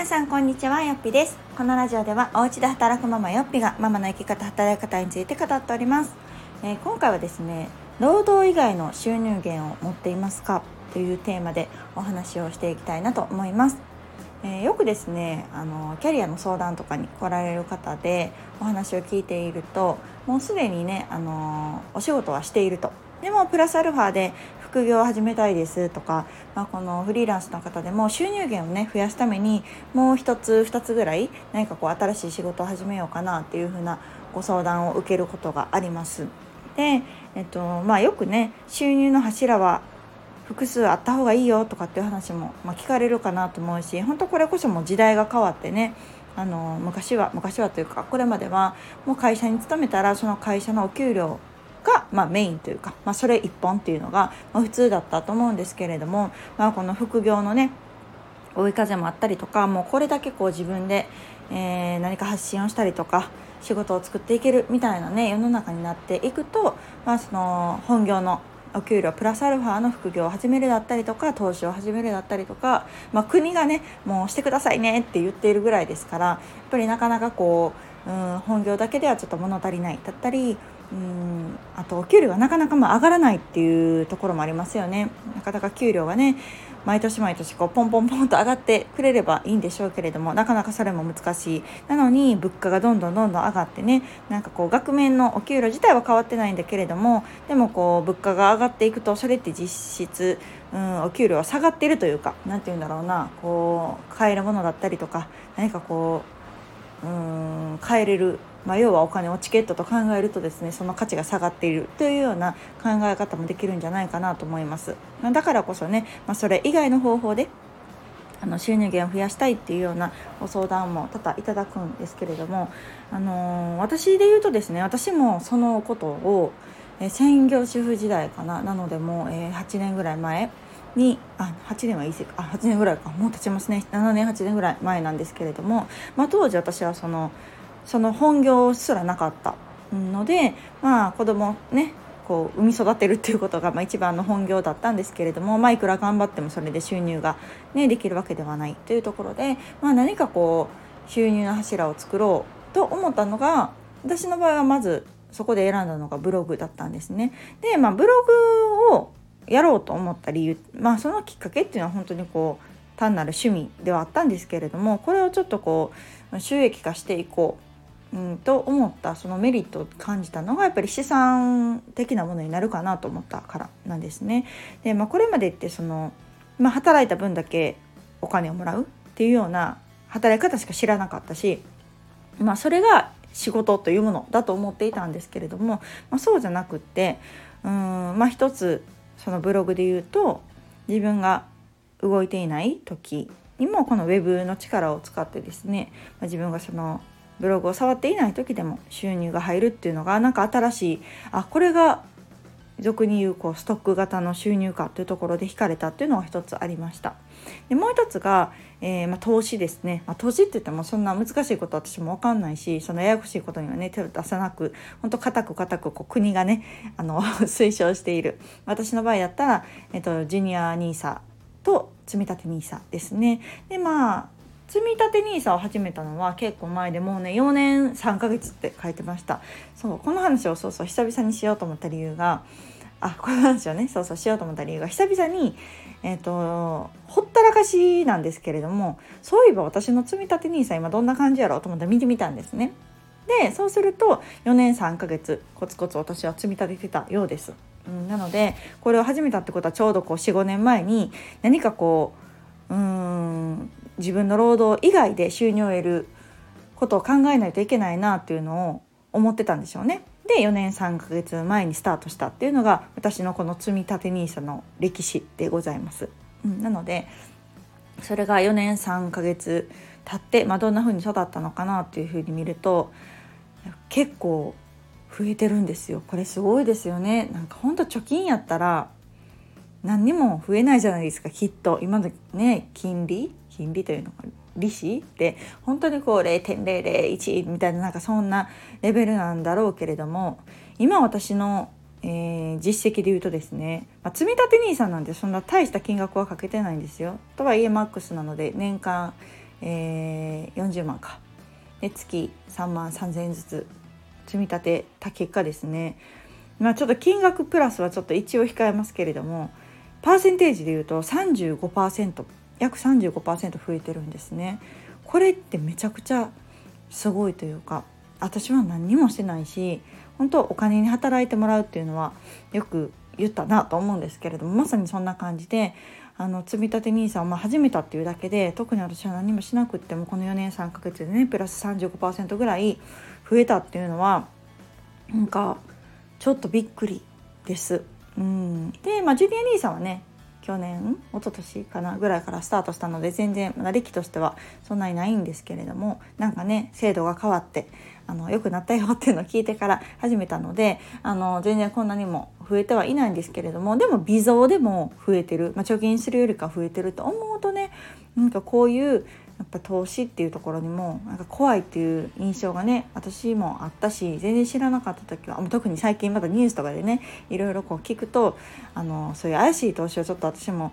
皆さんこんにちはよっぴです。このラジオではお家で働くママよっぴがママの生き方働き方について語っております、えー、今回はですね労働以外の収入源を持っていますか？というテーマでお話をしていきたいなと思います。えー、よくですねあのキャリアの相談とかに来られる方でお話を聞いているともうすでにねあのお仕事はしていると。でもプラスアルファで副業を始めたいですとか、まあ、このフリーランスの方でも収入源をね増やすためにもう一つ二つぐらい何かこう新しい仕事を始めようかなっていうふうなご相談を受けることがあります。で、えっとまあ、よくね収入の柱は複数あった方がいいよとかっていう話も、まあ、聞かれるかなと思うし本当これこそもう時代が変わってねあの昔は昔はというかこれまではもう会社に勤めたらその会社のお給料、まあ、メインというか、まあ、それ一本っていうのが、まあ、普通だったと思うんですけれども、まあ、この副業のね追い風もあったりとかもうこれだけこう自分で、えー、何か発信をしたりとか仕事を作っていけるみたいなね世の中になっていくと、まあ、その本業のお給料プラスアルファの副業を始めるだったりとか投資を始めるだったりとか、まあ、国がねもうしてくださいねって言っているぐらいですからやっぱりなかなかこう、うん、本業だけではちょっと物足りない。だったりうんあとお給料がなかなかまあ上がらないっていうところもありますよね。なかなか給料がね毎年毎年こうポンポンポンと上がってくれればいいんでしょうけれどもなかなかそれも難しい。なのに物価がどんどんどんどん上がってねなんかこう額面のお給料自体は変わってないんだけれどもでもこう物価が上がっていくとそれって実質うん、お給料は下がっているというか何て言うんだろうなこう買えるものだったりとか何かこううん買えれるまあ、要はお金をチケットと考えるとですねその価値が下がっているというような考え方もできるんじゃないかなと思います。だからこそね、まあ、それ以外の方法であの収入源を増やしたいっていうようなご相談も多々いただくんですけれども、あのー、私で言うとですね私もそのことを、え、専業主婦時代かななのでもう、え、8年ぐらい前にあ8年は言い過ぎか。あ8年ぐらいか。もう経ちますね。7年8年ぐらい前なんですけれども、まあ、当時私はそのその本業すらなかったのでまあ子供ねこう産み育てるっていうことがまあ一番の本業だったんですけれども、まあ、いくら頑張ってもそれで収入が、ね、できるわけではないというところで、まあ、何かこう収入の柱を作ろうと思ったのが私の場合はまずそこで選んだのがブログだったんですね。で、まあ、ブログをやろうと思った理由、まあ、そのきっかけっていうのは本当にこう単なる趣味ではあったんですけれどもこれをちょっとこう収益化していこううん、と思ったそのメリットを感じたのがやっぱり資産的なものになるかなと思ったからなんですね。で、まあ、これまでってその、まあ、働いた分だけお金をもらうっていうような働き方しか知らなかったし、まあ、それが仕事というものだと思っていたんですけれども、まあ、そうじゃなくってうんまあ一つそのブログで言うと自分が動いていない時にもこのウェブの力を使ってですね、ま、自分がそのブログを触っていない時でも収入が入るっていうのが何か新しいあこれが俗に言うこうストック型の収入かというところで引かれたっていうのが一つありました。でもう一つが、えー、まあ、投資ですね、まあ、投資って言ってもそんな難しいこと私も分かんないしそのややこしいことにはね手を出さなく本当固く固くこう国がねあの 推奨している。私の場合だったら、えっと、ジュニア NISA と積立 NISA ですね。でまあ積立 NISA を始めたのは結構前でもうね4年3ヶ月って書いてました。そうこの話をそうそう久々にしようと思った理由があこの話をねそうそうしようと思った理由が久々にえっ、ー、とほったらかしなんですけれどもそういえば私の積み立て NISA 今どんな感じやろうと思って見てみたんですね。でそうすると4年3ヶ月コツコツ私は積み立ててたようです、うん、なのでこれを始めたってことはちょうどこう45年前に何かこううん自分の労働以外で収入を得ることを考えないといけないなっていうのを思ってたんでしょうね。で4年3ヶ月前にスタートしたっていうのが私のこの積み立て NISA の歴史でございます。うん、なのでそれが4年3ヶ月経って、まあ、どんな風に育ったのかなっていう風に見ると結構増えてるんですよこれすごいですよねなんかほんと貯金やったら何にも増えないじゃないですかきっと今のね金利金利というのが利子って本当にこう0.001みたいななんかそんなレベルなんだろうけれども今私の、えー、実績で言うとですね、まあ、積立 NISA なんてそんな大した金額はかけてないんですよ。とはいえマックスなので年間えー、40万か。で月3万3,000円ずつ積み立てた結果ですね。まあちょっと金額プラスはちょっと一応控えますけれどもパーセンテージでいうと35%約35%増えてるんですね。これってめちゃくちゃすごいというか私は何にもしてないし本当お金に働いてもらうっていうのはよく言ったなと思うんですけれどもまさにそんな感じであの積立 NISA をま始めたっていうだけで特に私は何もしなくってもこの4年3ヶ月でねプラス35%ぐらい増えたっていうのはなんかちょっとびっくりです。うん、で、まあ、ジュニア NISA はね去年一昨年かなぐらいからスタートしたので全然まだ歴としてはそんなにないんですけれどもなんかね制度が変わってあの良くなったよっていうのを聞いてから 始めたのであの全然こんなにも増えてはいないんですけれどもでも微増でも増えてる、まあ、貯金するよりか増えてると思うとねなんかこういうやっぱ投資っていうところにもなんか怖いっていう印象がね私もあったし全然知らなかった時は特に最近まだニュースとかでねいろいろこう聞くとあのそういう怪しい投資をちょっと私も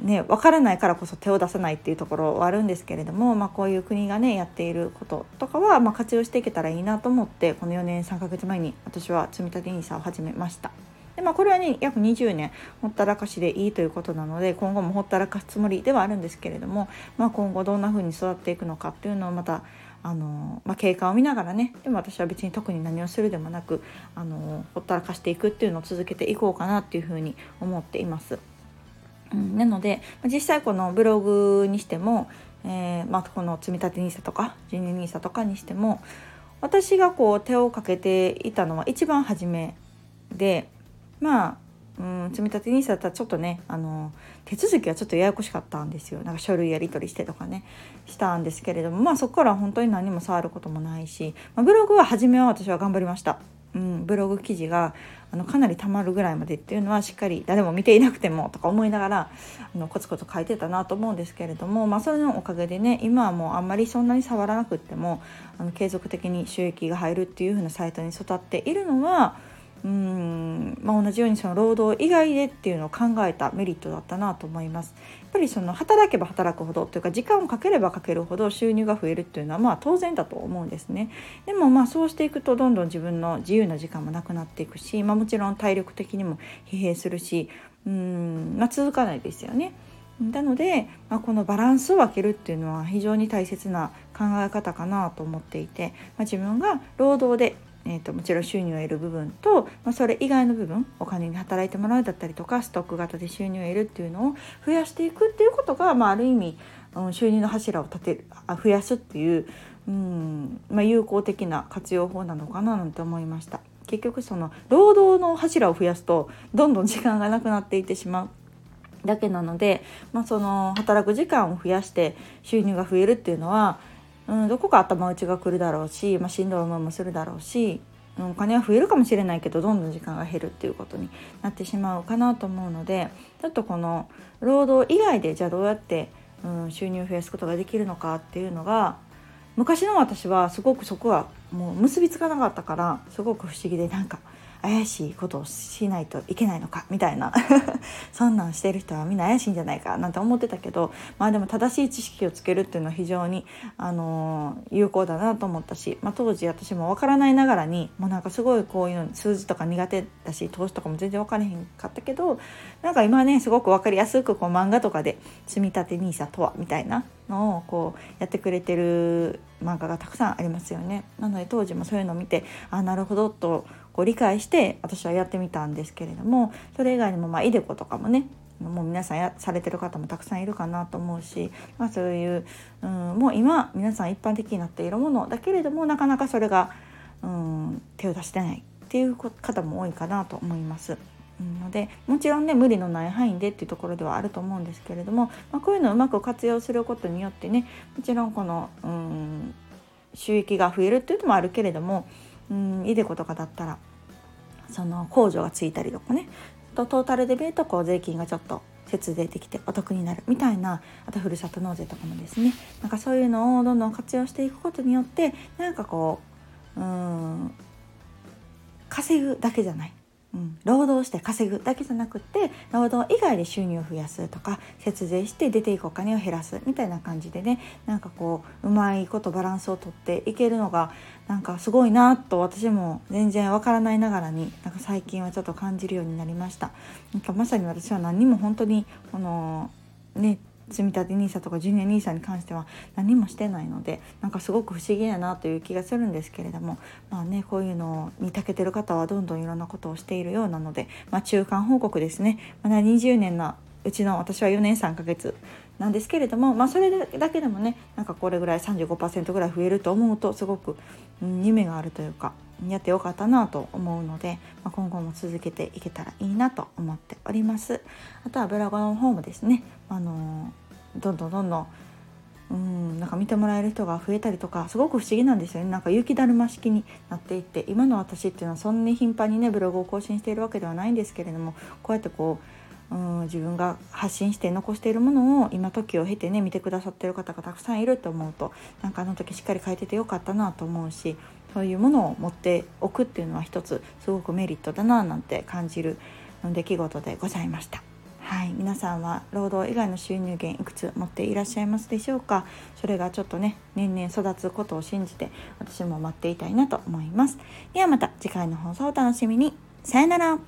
ね、分からないからこそ手を出さないっていうところはあるんですけれども、まあ、こういう国がねやっていることとかは、まあ、活用していけたらいいなと思ってこの4年3ヶ月前に私は積立 NISA を始めました。でまあ、これはね約20年ほったらかしでいいということなので今後もほったらかすつもりではあるんですけれども、まあ、今後どんな風に育っていくのかっていうのをまたあの、まあ、経過を見ながらねでも私は別に特に何をするでもなくあのほったらかしていくっていうのを続けていこうかなっていうふうに思っています。うん、なので実際このブログにしても、えーまあ、この積立 NISA とかジュニア NISA とかにしても私がこう手をかけていたのは一番初めでまあうん積立 NISA だったらちょっとねあの手続きはちょっとややこしかったんですよなんか書類やり取りしてとかねしたんですけれどもまあそこから本当に何も触ることもないし、まあ、ブログは初めは私は頑張りました。うん、ブログ記事があのかなりたまるぐらいまでっていうのはしっかり誰も見ていなくてもとか思いながらあのコツコツ書いてたなと思うんですけれども、まあ、それのおかげでね今はもうあんまりそんなに触らなくってもあの継続的に収益が入るっていう風なサイトに育っているのはうん、まあ、同じようにその労働以外でっていうのを考えたメリットだったなと思います。やっぱりその働けば働くほどというか時間をかければかけるほど収入が増えるっていうのはまあ当然だと思うんですね。でもまあそうしていくとどんどん自分の自由な時間もなくなっていくし、まあ、もちろん体力的にも疲弊するしうん、まあ、続かないですよね。なので、まあ、このバランスを分けるっていうのは非常に大切な考え方かなと思っていて、まあ、自分が労働でえーと、もちろん収入を得る部分と、まあ、それ以外の部分お金に働いてもらうだったりとかストック型で収入を得るっていうのを増やしていくっていうことが、まあ、ある意味、うん、収入の柱を立てるあ増やすっていう、うんまあ、有効的な活用法なのかななんて思いました。結局その労働の柱を増やすとどんどん時間がなくなっていってしまうだけなので、まあ、その働く時間を増やして収入が増えるっていうのはうん、どこか頭打ちが来るだろうし、まあ、しんどい思いもするだろうし、うん、お金は増えるかもしれないけどどんどん時間が減るっていうことになってしまうかなと思うのでちょっとこの労働以外でじゃあどうやって、うん、収入を増やすことができるのかっていうのが昔の私はすごくそこはもう結びつかなかったからすごく不思議でなんか怪しいことをしないといけないのかみたいな そんなんしてる人はみんな怪しいんじゃないかなんて思ってたけどまあでも正しい知識をつけるっていうのは非常に、あのー、有効だなと思ったし、まあ、当時私も分からないながらにもうなんかすごいこういうの数字とか苦手だし投資とかも全然分からへんかったけどなんか今ねすごく分かりやすくこう漫画とかで「積立 NISA とは」みたいなのをこうやってくれてる漫画がたくさんありますよね。なので当時もそういうのを見てあなるほどとこう理解して私はやってみたんですけれどもそれ以外にもまあイデコとかもねもう皆さんやされてる方もたくさんいるかなと思うし、まあ、そういう、うん、もう今皆さん一般的になっているものだけれどもなかなかそれが、うん、手を出してないっていう方も多いかなと思います。のでもちろんね無理のない範囲でっていうところではあると思うんですけれども、まあ、こういうのをうまく活用することによってねもちろんこの、うん、収益が増えるっていうのもあるけれども、うん、イデコとかだったらその控除がついたりとかね。とトータルで見るとこう税金がちょっと節税できてお得になるみたいなあとふるさと納税とかもですね。なんかそういうのをどんどん活用していくことによってなんかこううん稼ぐだけじゃない。うん、労働して稼ぐだけじゃなくって労働以外で収入を増やすとか節税して出ていくお金を減らすみたいな感じでねなんかこううまいことバランスをとっていけるのがなんかすごいなと私も全然わからないながらになんか最近はちょっと感じるようになりました。なんかまさに私は何にも本当にこのね積立 NISA とかジュニア NISA に関しては何もしてないのでなんかすごく不思議やなという気がするんですけれどもまあねこういうのに長けてる方はどんどんいろんなことをしているようなので、まあ、中間報告ですねまだ20年のうちの私は4年3ヶ月なんですけれども、まあ、それだけでもねなんかこれぐらい35%ぐらい増えると思うとすごく、うん、夢があるというかやってよかったなと思うので、まあ、今後も続けていけたらいいなと思っております。あとはブログの方もですね、あのどんどんどんどんうんなんか見てもらえる人が増えたりとかすごく不思議なんですよね。なんか雪だるま式になっていって今の私っていうのはそんなに頻繁にねブログを更新しているわけではないんですけれどもこうやってこううん自分が発信して残しているものを今時を経てね見てくださってる方がたくさんいると思うとなんかあの時しっかり書いててよかったなと思うしそういうものを持っておくっていうのは一つすごくメリットだななんて感じる出来事でございました。はい、皆さんは労働以外の収入源いくつ持っていらっしゃいますでしょうか？それがちょっとね年々育つことを信じて私も待っていたいなと思います。ではまた次回の放送をお楽しみに。さよなら。